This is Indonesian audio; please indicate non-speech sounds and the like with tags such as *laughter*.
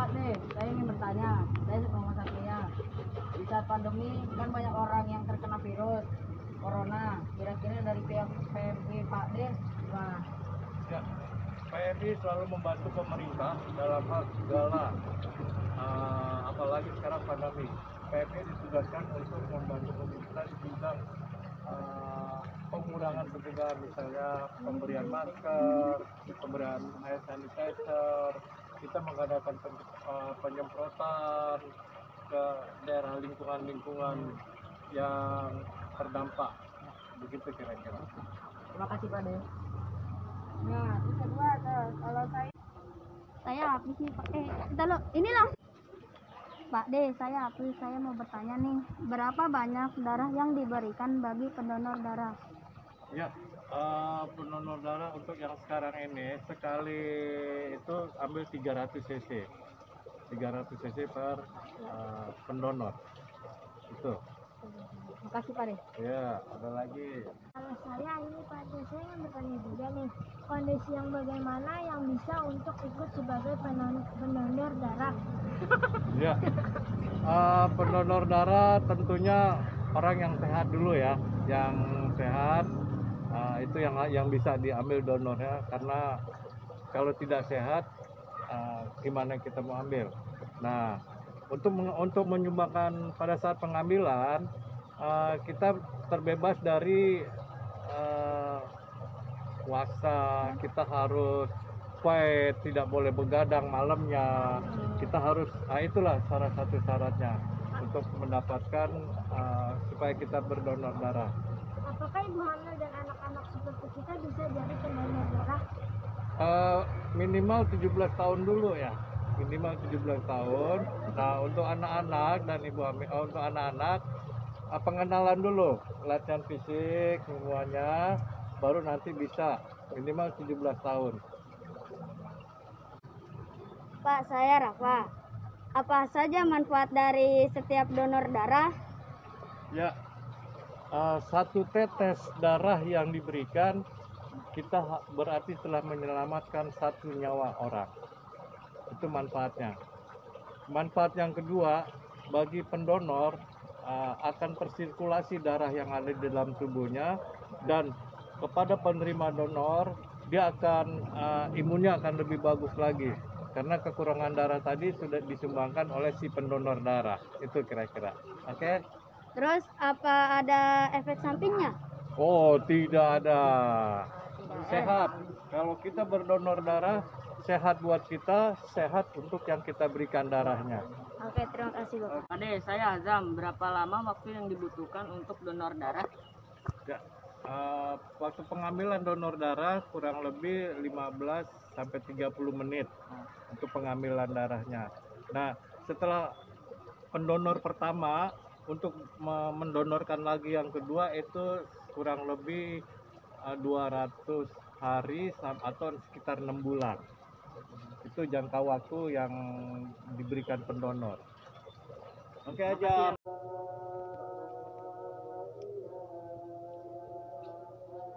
Pak De, saya ingin bertanya. Saya Muhammad Satria. Di saat pandemi kan banyak orang yang terkena virus corona. Kira-kira dari pihak PMI Pak De gimana? Ya, PMI selalu membantu pemerintah dalam hal segala, uh, apalagi sekarang pandemi. PMI ditugaskan untuk membantu pemerintah di bidang uh, pengurangan pencegahan, misalnya pemberian masker, pemberian air sanitizer, kita mengadakan pen- uh, penyemprotan ke daerah lingkungan-lingkungan yang terdampak. Begitu kira-kira. Terima kasih Pak De. Nah, terus kedua kalau saya Saya Hafiz nih Pak. Eh, kita lo, ini lah. Pak D, saya Hafiz. Saya mau bertanya nih, berapa banyak darah yang diberikan bagi pendonor darah? Ya, eh, pendonor darah untuk yang sekarang ini sekali itu ambil 300 cc. 300 cc per eh, pendonor. Itu. Terima kasih Pak. Ya, ada lagi. kalau saya ini Pak saya yang bertanya juga nih, kondisi yang bagaimana yang bisa untuk ikut sebagai pendonor darah? *laughs* Ya. Eh, pendonor darah tentunya orang yang sehat dulu ya, yang sehat eh, itu yang yang bisa diambil donornya karena kalau tidak sehat eh, gimana kita mau ambil. Nah, untuk untuk menyumbangkan pada saat pengambilan eh, kita terbebas dari puasa, kita harus fight, tidak boleh begadang malamnya. Kita harus, nah itulah salah satu syaratnya untuk mendapatkan uh, supaya kita berdonor darah. Apakah ibu hamil dan anak-anak seperti kita bisa jadi pendonor darah? Uh, minimal 17 tahun dulu ya, minimal 17 tahun. Nah untuk anak-anak dan ibu hamil, oh, untuk anak-anak uh, pengenalan dulu, latihan fisik semuanya, baru nanti bisa minimal 17 tahun. Pak, saya Rafa. Apa saja manfaat dari setiap donor darah? Ya, eh, satu tetes darah yang diberikan kita berarti telah menyelamatkan satu nyawa orang. Itu manfaatnya. Manfaat yang kedua bagi pendonor eh, akan persirkulasi darah yang ada di dalam tubuhnya dan kepada penerima donor dia akan eh, imunnya akan lebih bagus lagi karena kekurangan darah tadi sudah disumbangkan oleh si pendonor darah itu kira-kira oke Terus apa ada efek sampingnya? Oh, tidak ada. Sehat. Kalau kita berdonor darah, sehat buat kita, sehat untuk yang kita berikan darahnya. Oke, terima kasih Bapak. Pak De, saya Azam. Berapa lama waktu yang dibutuhkan untuk donor darah? Ya, eh, waktu pengambilan donor darah kurang lebih 15 sampai 30 menit untuk pengambilan darahnya. Nah, setelah pendonor pertama untuk me- mendonorkan lagi yang kedua itu kurang lebih eh, 200 hari sam- atau sekitar enam bulan. Itu jangka waktu yang diberikan pendonor. Oke aja.